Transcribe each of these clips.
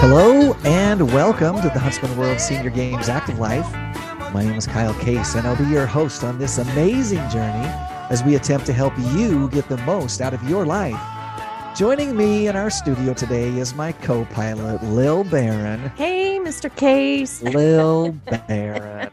Hello and welcome to the Huntsman World Senior Games Active Life. My name is Kyle Case, and I'll be your host on this amazing journey as we attempt to help you get the most out of your life. Joining me in our studio today is my co pilot, Lil Barron. Hey, Mr. Case. Lil Barron.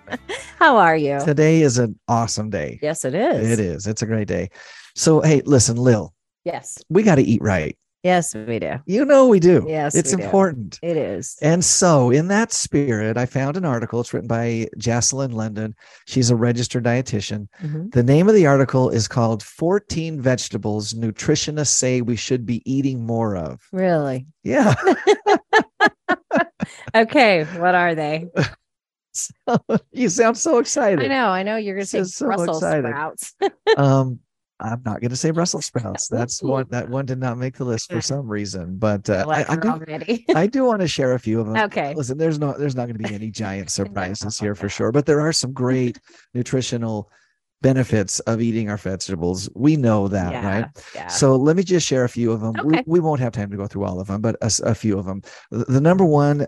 How are you? Today is an awesome day. Yes, it is. It is. It's a great day. So, hey, listen, Lil, Yes. we got to eat right. Yes, we do. You know we do. Yes, It's important. It is. And so, in that spirit, I found an article. It's written by Jocelyn London. She's a registered dietitian. Mhm. The name of the article is called 14 Vegetables Nutritionists Say We Should Be Eating More of. Really? Yeah. Okay. What are they? So, you sound so excited. I know. I know you're going to say so Brussels exciting. sprouts. Um, I'm not going to say Brussels sprouts. That's one that one did not make the list for some reason. But uh, I I, do. I do want to share a few of them. okay. Listen, there's no there's not going to be any giant surprises here for sure, but there are some great nutritional benefits of eating our vegetables. We know that, yeah. right? Yeah. So let me just share a few of them. We, Okay. we won't have time to go through all of them, but a few of them. The, the number one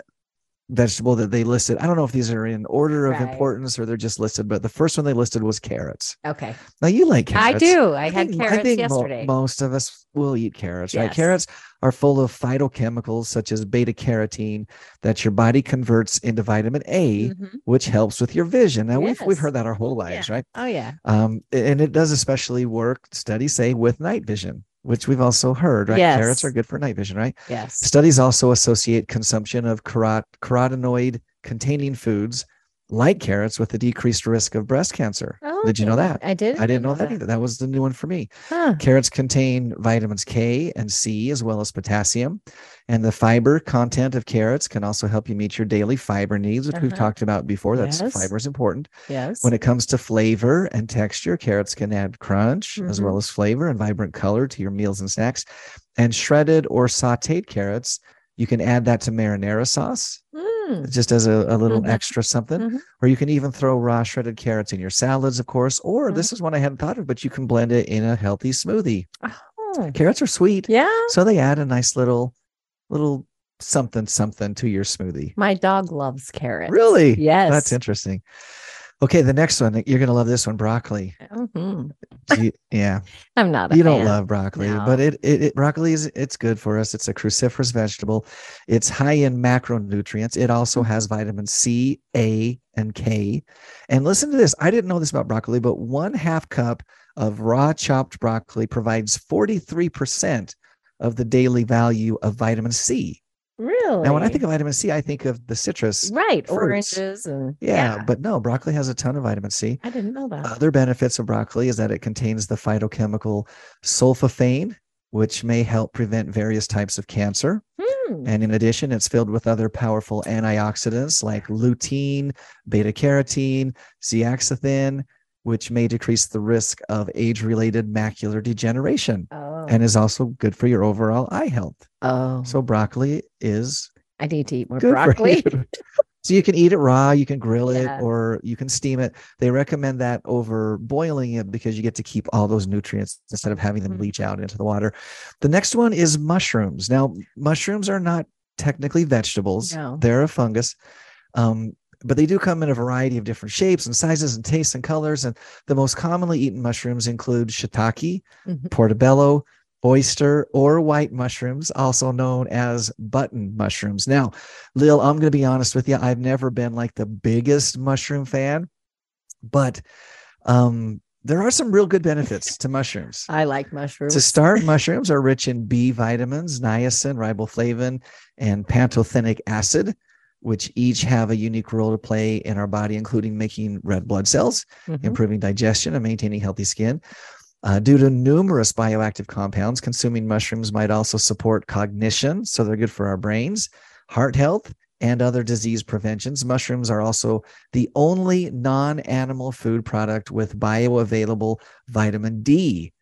vegetable that they listed, I don't know if these are in order of Right. importance or they're just listed, but the first one they listed was carrots. okay. Now you like carrots. I do. I, had think- carrots mo- yesterday. most of us will eat carrots, right? Carrots are full of phytochemicals such as beta carotene that your body converts into vitamin A, Mhm. which helps with your vision. Now we've we've heard that our whole lives, right? Oh, yeah. Um, and it does especially work, studies say, with night vision, which we've also heard, right? Carrots are good for night vision, right? Yes. Studies also associate consumption of carot- carotenoid containing foods like carrots with a decreased risk of breast cancer. Oh, Did you know that? I did. I didn't know that either. That was the new one for me. Huh. Carrots contain vitamins K and C as well as potassium. And the fiber content of carrots can also help you meet your daily fiber needs, which we've Uh-huh. talked about before. That's Yes. fiber is important. Yes. When it comes to flavor and texture, carrots can add crunch as Mhm. well as flavor and vibrant color to your meals and snacks. And shredded or sauteed carrots, you can add that to marinara sauce Mm. Just as a, a little Mhm. extra something. Mhm. Or you can even throw raw shredded carrots in your salads, of course. Or Mhm. this is one I hadn't thought of, but you can blend it in a healthy smoothie. Oh. Carrots are sweet. Yeah. So they add a nice little, little something, something to your smoothie. My dog loves carrots. Really? Yes. That's interesting. Okay, the next one, you're going to love this one broccoli. Mhm. You- yeah. I'm not. A you don't love broccoli, No. but it, it, it broccoli is it's good for us. It's a cruciferous vegetable. It's high in macronutrients. It also Mm-hmm. has vitamin C, A, and K. And listen to this. I didn't know this about broccoli, but one half cup of raw chopped broccoli provides 43% of the daily value of vitamin C. Really? Now, when I think of vitamin C, I think of the citrus. right, fruits. oranges and Yeah, but no, broccoli has a ton of vitamin C. I didn't know that. Other benefits of broccoli is that it contains the phytochemical sulforaphane, which may help prevent various types of cancer. Hmm. And in addition, it's filled with other powerful antioxidants like lutein, beta carotene, zeaxanthin, which may decrease the risk of age related macular degeneration Oh, and is also good for your overall eye health. oh, So, broccoli is I need to eat more broccoli. you. so you can eat it raw, you can grill Yeah. it, or you can steam it. They recommend that over boiling it because you get to keep all those nutrients instead of having them Mhm. leach out into the water. The next one is mushrooms. Now, mushrooms are not technically vegetables; No. they're a fungus. Um, but they do come in a variety of different shapes and sizes and tastes and colors. And the most commonly eaten mushrooms include shiitake, Mhm. portobello, oyster, or white mushrooms, also known as button mushrooms. Now, Lil, I'm going to be honest with you. I've never been like the biggest mushroom fan, but um, there are some real good benefits to mushrooms. I like mushrooms. To start, mushrooms are rich in B vitamins, niacin, riboflavin, and pantothenic acid, which each have a unique role to play in our body, including making red blood cells, Mhm. improving digestion, and maintaining healthy skin. Uh, due to numerous bioactive compounds, consuming mushrooms might also support cognition. So they're good for our brains, heart health, and other disease preventions. Mushrooms are also the only non animal food product with bioavailable vitamin D,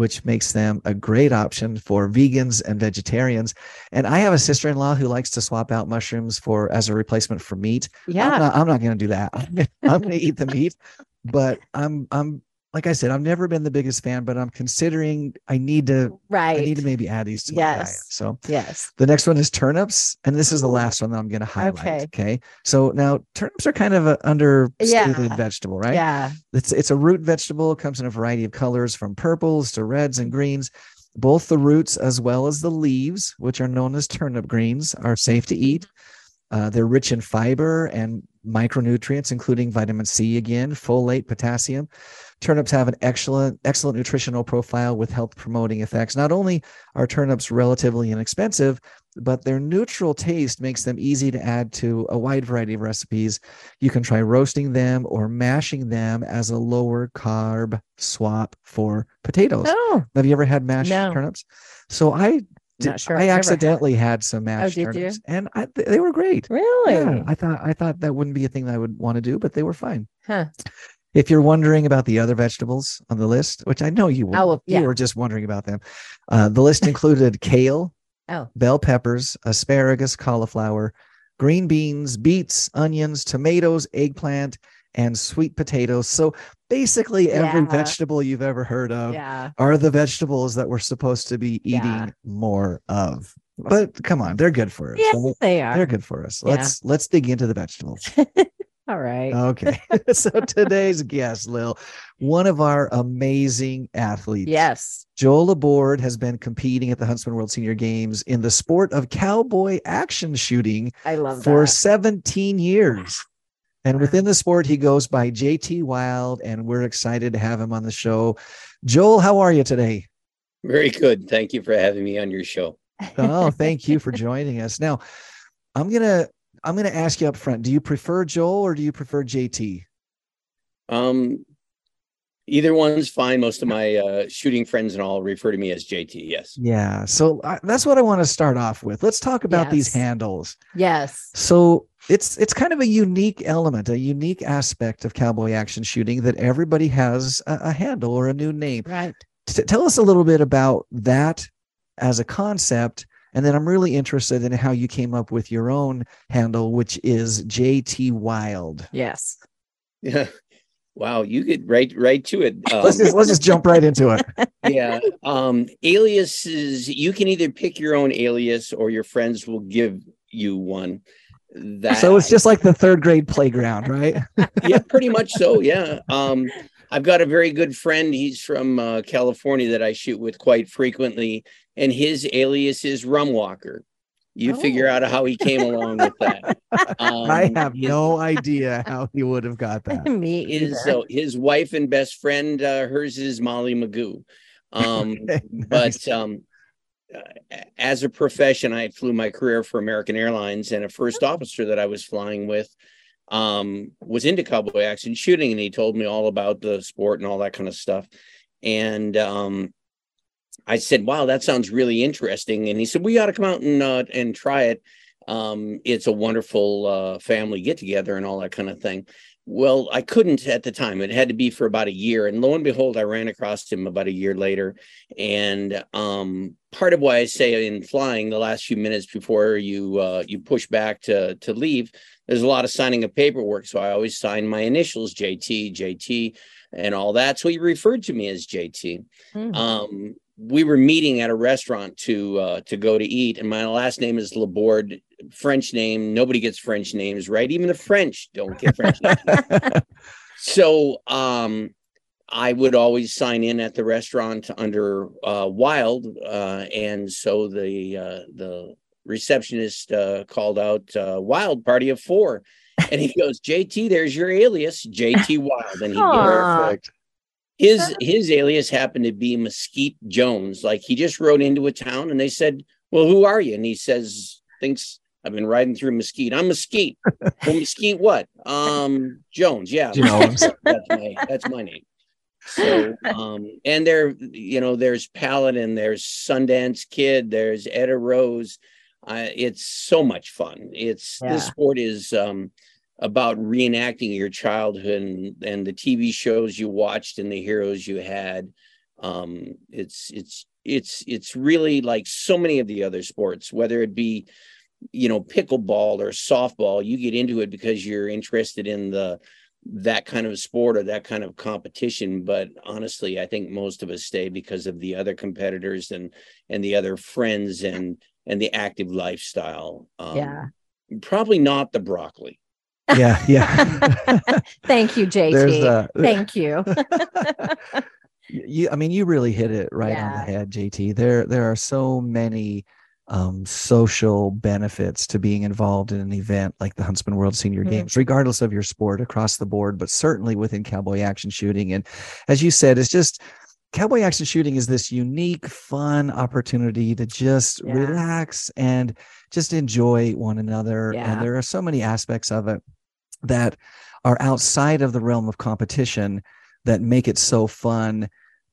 which makes them a great option for vegans and vegetarians. And I have a sister in law who likes to swap out mushrooms for as a replacement for meat. Yeah. I'm not, not going to do that. I'm going to eat the meat, but I'm I'm like I said, I've never been the biggest fan, but I'm considering I need to Right. I need to maybe add these to my diet. Yes. So yes. the next one is turnips, and this is the last one that I'm going to highlight. Okay. Okay. So now turnips are kind of an understated Yeah. vegetable, right? Yeah. It's it's a root vegetable. It comes in a variety of colors, from purples to reds and greens. Both the roots as well as the leaves, which are known as turnip greens, are safe to eat. Uh, they're rich in fiber and micronutrients, including vitamin C again, folate, potassium. Turnips have an excellent, excellent nutritional profile with health promoting effects. Not only are turnips relatively inexpensive, but their neutral taste makes them easy to add to a wide variety of recipes. You can try roasting them or mashing them as a lower carb swap for potatoes. Oh, Have you ever had mashed No. turnips? So I did, Not sure I I've ever had accidentally had, some oh, mashed did you? turnips and I, they were great. really? Yeah, I thought I thought that wouldn't be a thing that I would want to do, but they were fine. Huh. If you're wondering about the other vegetables on the list, which I know you were, Oh, well, you were just wondering about them, uh, the list included kale, Oh. bell peppers, asparagus, cauliflower, green beans, beets, onions, tomatoes, eggplant, and sweet potatoes. So basically, every Yeah. vegetable you've ever heard of Yeah. are the vegetables that we're supposed to be eating Yeah. more of. But come on, they're good for us. Yes, right? they are. They're good for us. Let's let's dig into the vegetables. All right. Okay. so today's guest, Lil, one of our amazing athletes. yes. Joel LaBorde has been competing at the Huntsman World Senior Games in the sport of cowboy action shooting I love for that. 17 years. And within the sport, he goes by JT Wilde, and we're excited to have him on the show. Joel, how are you today? Very good. Thank you for having me on your show. Oh, thank you for joining us. Now, I'm gonna I'm gonna ask you up front. Do you prefer Joel or do you prefer JT? Um, either one's fine. Most of my uh, shooting friends and all refer to me as JT. Yes. Yeah. So I, that's what I want to start off with. Let's talk about these handles. yes. So it's it's kind of a unique element, a unique aspect of cowboy action shooting that everybody has a, a handle or a new name. Right. T- tell us a little bit about that as a concept, and then I'm really interested in how you came up with your own handle, which is JT Wilde. Yes. Yeah. Wow. You get right right to it. Um, Let's just let's just jump right into it. yeah. Um, aliases. You can either pick your own alias, or your friends will give you one. That So it's just like the third grade playground, right? yeah, pretty much so. Yeah. Um, I've got a very good friend. He's from uh, California that I shoot with quite frequently, and his alias is Rum Walker. You figure Oh. out how he came along with that. Um, I have his- no idea how he would have got that. Me His so his wife and best friend, uh, hers is Molly Magoo. Um, Okay, nice. but um, uh, as a profession, I flew my career for American Airlines, and a first officer that I was flying with um, was into cowboy action shooting, and he told me all about the sport and all that kind of stuff. And um, I said, "Wow, that sounds really interesting." And he said, "We ought to come out and uh, and try it. Um, it's a wonderful uh, family get together and all that kind of thing." Well, I couldn't at the time. It had to be for about a year, and lo and behold, I ran across him about a year later. And um, part of why I say in flying, the last few minutes before you uh, you push back to to leave, there's a lot of signing of paperwork. So I always sign my initials, JT, JT, and all that. So he referred to me as JT Mm. um, we were meeting at a restaurant to uh, to go to eat, and my last name is LaBorde, French name. Nobody gets French names, right? Even the French don't get French names. so um, I would always sign in at the restaurant under uh, Wilde, uh, and so the uh, the receptionist uh, called out uh, Wilde Party of Four. And he goes, JT, there's your alias, JT Wilde. And he Aw. Perfect. His his alias happened to be Mesquite Jones. Like he just rode into a town and they said, Well, who are you? And he says, thinks I've been riding through Mesquite. I'm Mesquite. well, Mesquite what? Um Jones, yeah. Jones. that's my that's my name. So um and there, you know, there's Paladin, there's Sundance Kid, there's Etta Rose. Uh, it's so much fun. It's Yeah. this sport is um about reenacting your childhood and, and the TV shows you watched and the heroes you had. Um, it's it's it's it's really like so many of the other sports, whether it be you know pickleball or softball. You get into it because you're interested in the that kind of sport or that kind of competition but honestly i think most of us stay because of the other competitors and and the other friends and and the active lifestyle um, Yeah. probably not the broccoli Yeah, yeah. Thank you, JT. uh, Thank you. you i mean you really hit it right on the head jt there there are so many um, social benefits to being involved in an event like the huntsman world senior Mhm. games regardless of your sport across the board but certainly within cowboy action shooting and as you said it's just cowboy action shooting is this unique fun opportunity to just Yeah. relax and just enjoy one another Yeah. and there are so many aspects of it that are outside of the realm of competition that make it so fun.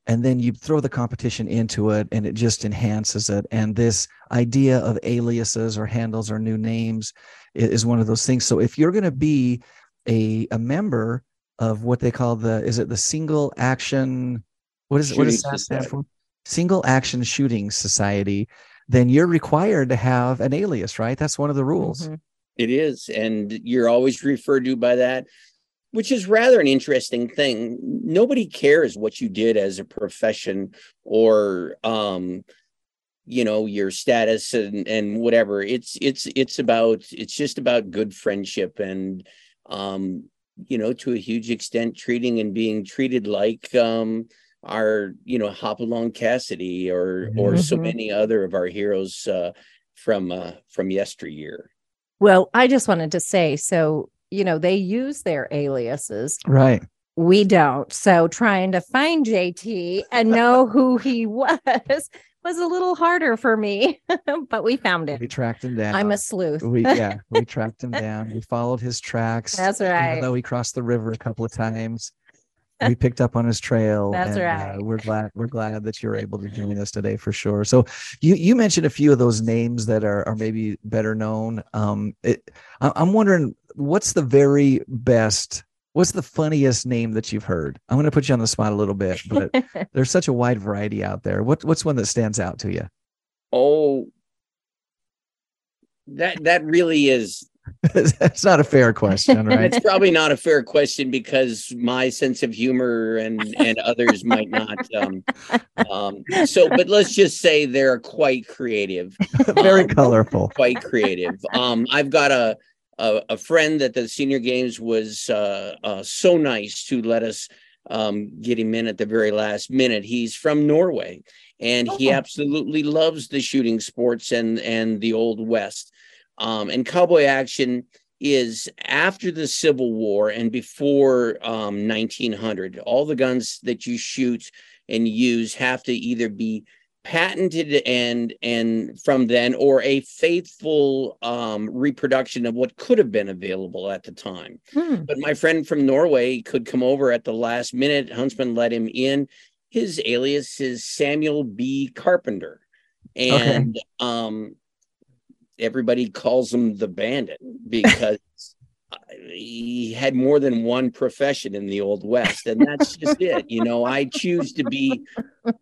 And then you throw the competition into it and it just enhances it. And this idea of aliases or handles or new names is one of those things. So if you're going to be a, a member of what they call the is it the single action what is it what does that stand for? Single action shooting society then you're required to have an alias right? That's one of the rules. Mhm. It is, and you're always referred to by that, which is rather an interesting thing. Nobody cares what you did as a profession or um you know your status and and whatever. It's it's it's about it's just about good friendship and um you know to a huge extent treating and being treated like um our you know Hopalong Cassidy or or so Mhm. many other of our heroes uh from uh from yesteryear. Well, I just wanted to say so, you know, they use their aliases. right We don't. So trying to find JT and know who he was was a little harder for me, but we found it. we tracked him down I'm a sleuth. we yeah we tracked him down we followed his tracks That's even right. though he crossed the river a couple of times we picked up on his trail That's and, uh, right. we're glad we're glad that you're able to join us today for sure. So you you mentioned a few of those names that are are maybe better known. Um it, I- i'm wondering what's the very best what's the funniest name that you've heard? I'm going to put you on the spot a little bit but there's such a wide variety out there. What what's one that stands out to you? Oh, that that really is. that's not a fair question right It's probably not a fair question because my sense of humor and and others might not. Um, um, so, but let's just say they're quite creative. very Um, colorful Quite creative. Um, I've got a, a a friend that the senior games was uh, uh, so nice to let us um, get him in at the very last minute. He's from Norway, and he Oh. absolutely loves the shooting sports and and the old west. Um, and cowboy action is after the Civil War and before um, 1900. All the guns that you shoot and use have to either be patented and and from then or a faithful um, reproduction of what could have been available at the time Hmm. but my friend from Norway could come over at the last minute. Huntsman let him in. His alias is Samuel B. Carpenter. And um everybody calls him the bandit because he had more than one profession in the old west and that's just it you know? I choose to be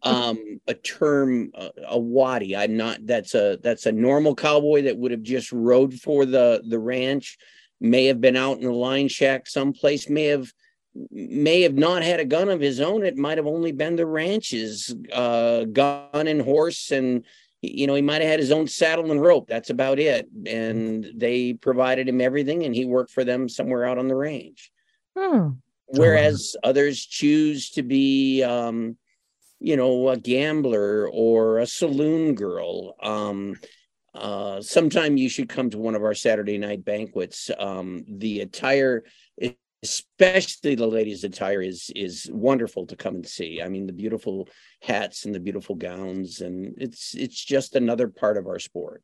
um a term a, a waddy. I'm not that's a that's a normal cowboy that would have just rode for the the ranch may have been out in the line shack someplace may have may have not had a gun of his own. It might have only been the ranch's uh gun and horse and you know he might have had his own saddle and rope. That's about it. And they provided him everything and he worked for them somewhere out on the range. Hmm. whereas others choose to be um you know a gambler or a saloon girl. Um uh sometime you should come to one of our saturday night banquets. Um the attire especially the ladies attire is is wonderful to come and see i mean the beautiful hats and the beautiful gowns and it's it's just another part of our sport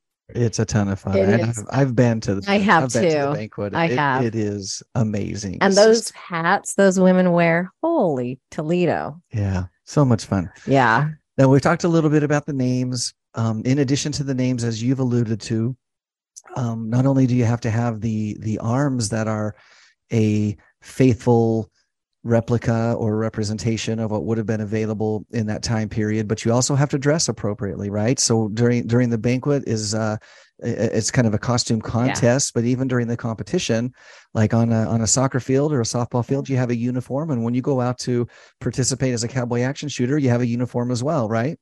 It's a ton of fun. It And. I've, I've been to the I have I've been to the too. banquet. I It- have. It is amazing. And It's those just- hats those women wear, holy Toledo. yeah, so much fun. Yeah. Now we've talked a little bit about the names. Um, in addition to the names, as you've alluded to, um, not only do you have to have the the arms that are a faithful replica or representation of what would have been available in that time period, but you also have to dress appropriately, right? So during during the banquet, is uh, it's kind of a costume contest but even during the competition like on a on a soccer field or a softball field you have a uniform and when you go out to participate as a cowboy action shooter you have a uniform as well right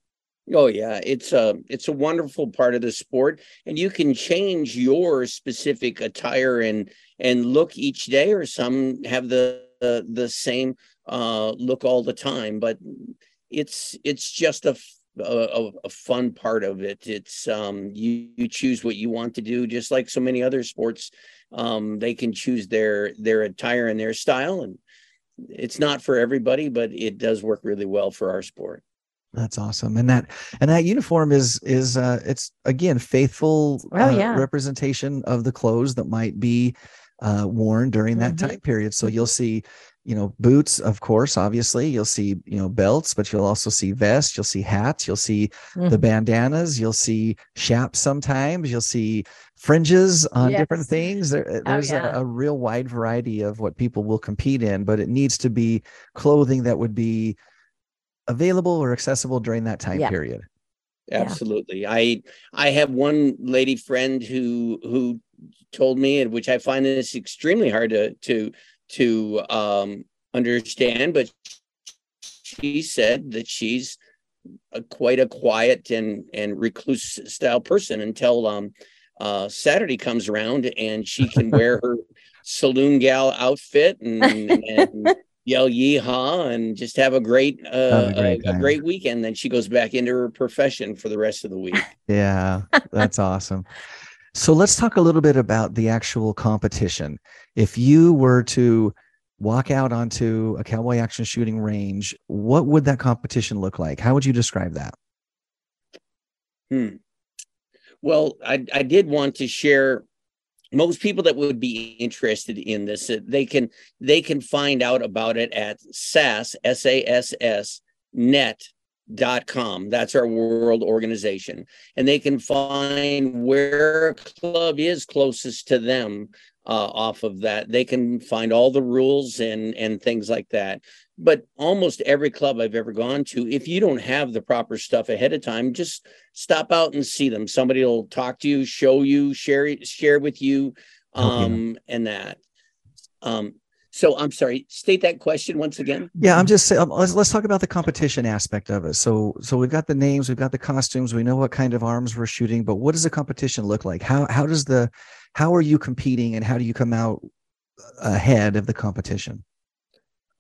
Oh yeah, it's a it's a wonderful part of the sport, and you can change your specific attire and and look each day, or some have the the, the same uh, look all the time. But it's it's just a a, a, fun part of it. It's um, you, you choose what you want to do, just like so many other sports. Um, they can choose their their attire and their style, and it's not for everybody, but it does work really well for our sport. That's awesome, and that and that uniform is is uh, it's again faithful oh, uh, yeah. representation of the clothes that might be uh, worn during that Mhm. time period. So you'll see, you know, boots, of course, obviously. You'll see, you know, belts, but you'll also see vests. You'll see hats. You'll see the Mhm. bandanas. You'll see chaps sometimes. You'll see fringes on different things. There, there's yeah. a, a real wide variety of what people will compete in, but it needs to be clothing that would be available or accessible during that time Yeah. period. Yeah. Absolutely. I I have one lady friend who who told me, and which I find this extremely hard to to to um, understand, but she said that she's a, quite a quiet and and recluse style person until um, uh, Saturday comes around and she can wear her saloon gal outfit and, and yell yeehaw and just have a great uh, a great a, a great weekend. Then she goes back into her profession for the rest of the week. Yeah, that's awesome. So let's talk a little bit about the actual competition. If you were to walk out onto a cowboy action shooting range, what would that competition look like? How would you describe that? Hmm. Well, I, I did want to share most people that would be interested in this uh, they can they can find out about it at sas s-a-s-s net.com that's our world organization. And they can find where a club is closest to them uh, off of that. They can find all the rules and and things like that but almost every club I've ever gone to, if you don't have the proper stuff ahead of time, just stop out and see them. Somebody will talk to you, show you, share share with you, um, and that. Um, so I'm sorry. State that question once again. Yeah, I'm just saying. Let's let's talk about the competition aspect of it. So so we've got the names, we've got the costumes, we know what kind of arms we're shooting, but what does the competition look like? How how does the how are you competing, and how do you come out ahead of the competition?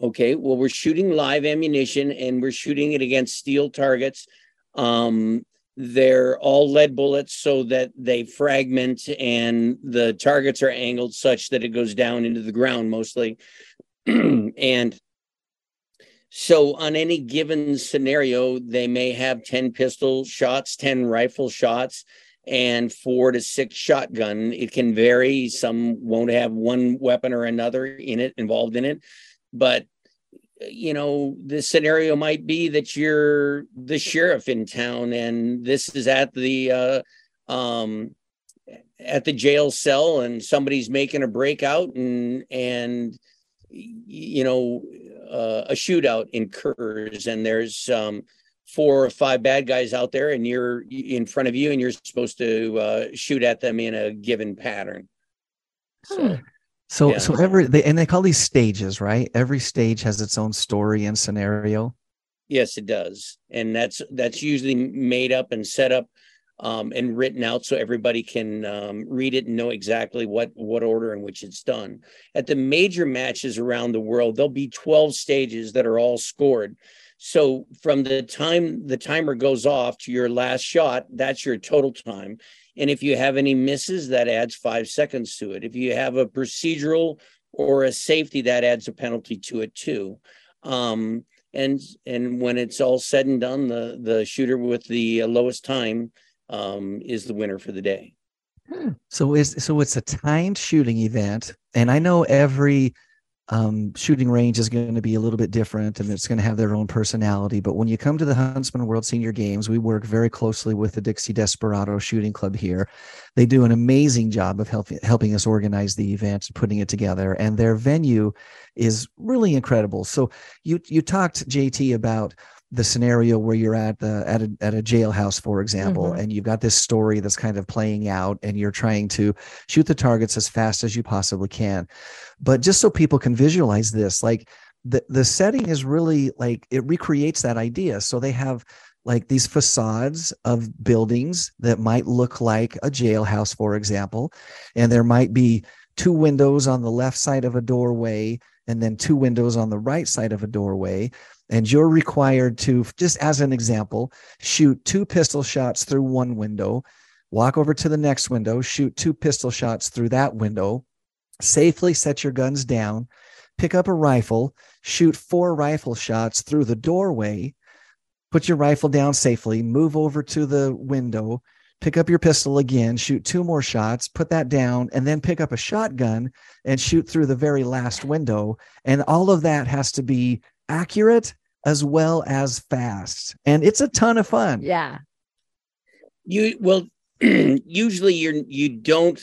Okay. Well, we're shooting live ammunition and we're shooting it against steel targets. Um, they're all lead bullets so that they fragment and the targets are angled such that it goes down into the ground mostly. and so on any given scenario, they may have 10 pistol shots, 10 rifle shots, and four to six shotgun. It can vary. Some won't have one weapon or another in it, involved in it. But you know, the scenario might be that you're the sheriff in town and this is at the uh um at the jail cell and somebody's making a breakout and and you know uh, a shootout incurs and there's um four or five bad guys out there and you're in front of you and you're supposed to uh, shoot at them in a given pattern. So So Yeah. so every they and they call these stages, right? Every stage has its own story and scenario. Yes, it does, and that's that's usually made up and set up um, and written out so everybody can um, read it and know exactly what what order in which it's done. At the major matches around the world, there'll be twelve stages that are all scored. So from the time the timer goes off to your last shot, that's your total time. And if you have any misses, that adds five seconds to it. If you have a procedural or a safety, that adds a penalty to it too. Um, and and when it's all said and done, the the shooter with the lowest time um, is the winner for the day. So is so it's a timed shooting event, and I know every um, shooting range is going to be a little bit different, and it's going to have their own personality. But when you come to the Huntsman World Senior Games, we work very closely with the Dixie Desperado Shooting Club here. They do an amazing job of helping helping us organize the event, and putting it together, and their venue is really incredible. So you you talked JT about the scenario where you're at the at a, at a jailhouse for example Mhm. and you've got this story that's kind of playing out and you're trying to shoot the targets as fast as you possibly can. But just so people can visualize this like the the setting is really like it recreates that idea. So they have like these facades of buildings that might look like a jailhouse for example and there might be two windows on the left side of a doorway and then two windows on the right side of a doorway and you're required to just as an example shoot two pistol shots through one window walk over to the next window shoot two pistol shots through that window safely set your guns down pick up a rifle shoot four rifle shots through the doorway put your rifle down safely move over to the window pick up your pistol again shoot two more shots put that down and then pick up a shotgun and shoot through the very last window. And all of that has to be accurate as well as fast and it's a ton of fun Yeah. You well, usually you're you don't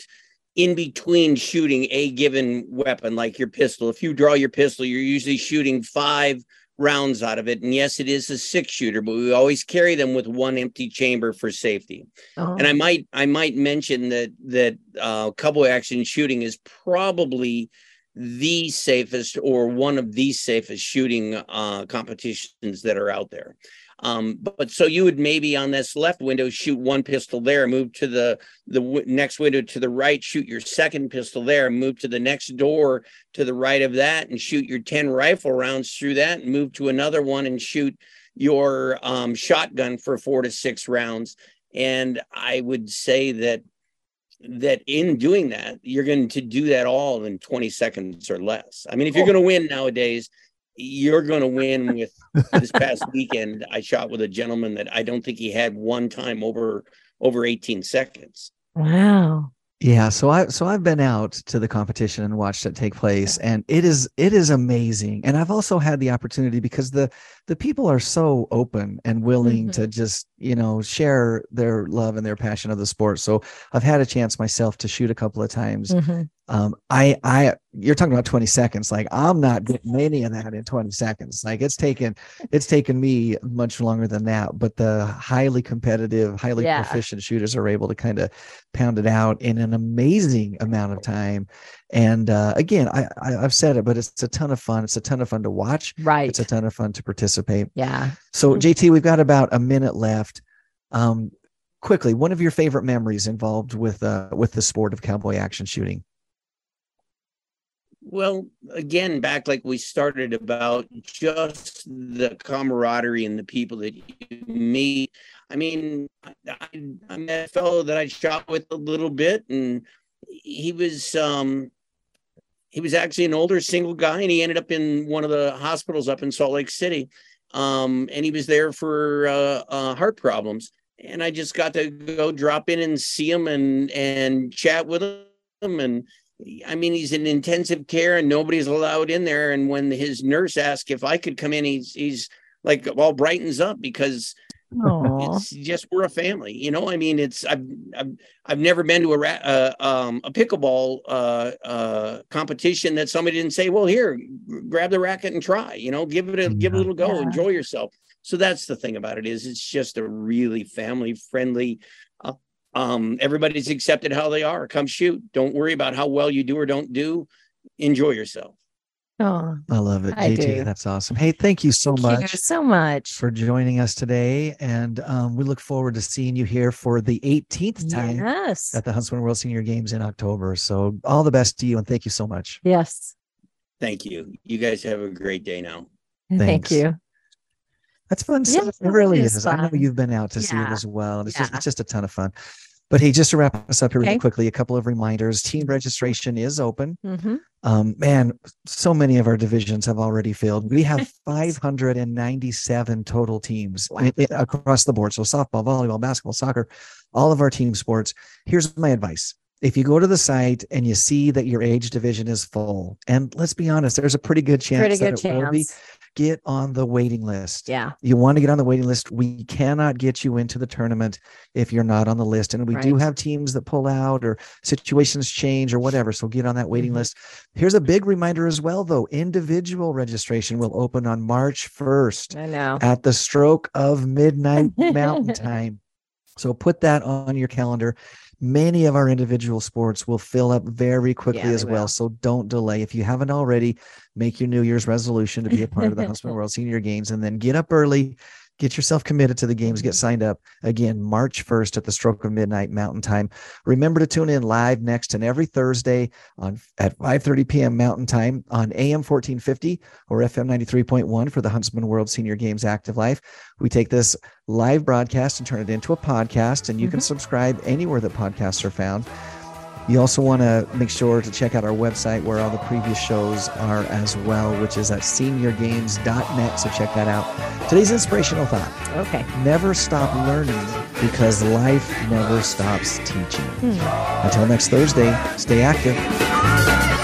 in between shooting a given weapon like your pistol. If you draw your pistol, you're usually shooting five rounds out of it. And yes, it is a six shooter, but we always carry them with one empty chamber for safety. Oh. And I might I might mention that that uh, cowboy action shooting is probably the safest or one of the safest shooting uh, competitions that are out there. Um, but, but so you would maybe on this left window shoot one pistol there, move to the the w- next window to the right, shoot your second pistol there, move to the next door to the right of that, and shoot your ten rifle rounds through that, and move to another one and shoot your um, shotgun for four to six rounds. And I would say that that in doing that, you're going to do that all in 20 seconds or less. I mean, if you're oh. going to win nowadays, you're going to win with this past weekend. I shot with a gentleman that I don't think he had one time over over 18 seconds. wow. Yeah, so I so I've been out to the competition and watched it take place and it is it is amazing. And I've also had the opportunity because the the people are so open and willing Mhm. to just, you know, share their love and their passion of the sport. So I've had a chance myself to shoot a couple of times. Mhm. Um I I you're talking about 20 seconds. Like I'm not getting any of that in 20 seconds. Like it's taken it's taken me much longer than that, but the highly competitive, highly Yeah. proficient shooters are able to kind of pound it out in an amazing amount of time. And uh, again, I, I I've said it, but it's a ton of fun. It's a ton of fun to watch. Right. It's a ton of fun to participate. yeah. So Mhm. JT, we've got about a minute left. Um, quickly, one of your favorite memories involved with uh, with the sport of cowboy action shooting. Well, again, back like we started about just the camaraderie and the people that you meet. I mean, I, I met a fellow that I shot with a little bit, and he was um, he was actually an older single guy, and he ended up in one of the hospitals up in Salt Lake City, um, and he was there for uh, uh, heart problems. And I just got to go drop in and see him and and chat with him and I mean, he's in intensive care and nobody's allowed in there. And when his nurse asked if I could come in, he's he's like all brightens up because. It's just we're a family. You know, I mean, it's I've I've, I've never been to a uh, um a pickleball uh uh competition that somebody didn't say, well, here, grab the racket and try. You know, give it a give it a little go, Yeah. enjoy yourself. So that's the thing about it is it's just a really family friendly. Uh, um, everybody's accepted how they are. Come shoot. Don't worry about how well you do or don't do. Enjoy yourself. Aw. I love it, I JT. do. That's awesome. Hey, thank you so Thank much you so much. for joining us today, and um, we look forward to seeing you here for the 18th time Yes. at the Huntsman World Senior Games in October. So all the best to you, and thank you so much. Yes. Thank you. You guys have a great day now. Thank you. That's fun Yeah, stuff. It it really is is. I know you've been out to see it as well. And it's just it's just a ton of fun. But hey, just to wrap us up here really quickly, a couple of reminders. Team registration is open. hmm Um, man, so many of our divisions have already filled. We have 597 total teams Wow. across the board. So softball, volleyball, basketball, soccer, all of our team sports. Here's my advice. If you go to the site and you see that your age division is full, and let's be honest, there's a pretty good chance Pretty that good will be, get on the waiting list. Yeah. You want to get on the waiting list. We cannot get you into the tournament if you're not on the list. And we do have teams that pull out or situations change or whatever. So get on that waiting Mhm. list. Here's a big reminder as well, though individual registration will open on March 1st I know. at the stroke of midnight mountain time. So put that on your calendar. Many of our individual sports will fill up very quickly Yeah, as well. will. So don't delay. If you haven't already, make your New Year's resolution to be a part of the Huntsman World Senior Games and then get up early, get yourself committed to the games, get signed up again March 1st at the stroke of midnight mountain time. Remember to tune in live next and every Thursday on at 5:30 p.m. mountain time on AM 1450 or FM 93.1 for the Huntsman World Senior Games Active Life. We take this live broadcast and turn it into a podcast, and you can mm-hmm. subscribe anywhere that podcasts are found. You also want to make sure to check out our website where all the previous shows are as well, which is at seniorgames.net. So check that out. Today's inspirational thought Okay. never stop learning because life never stops teaching. Hmm. Until next Thursday, stay active.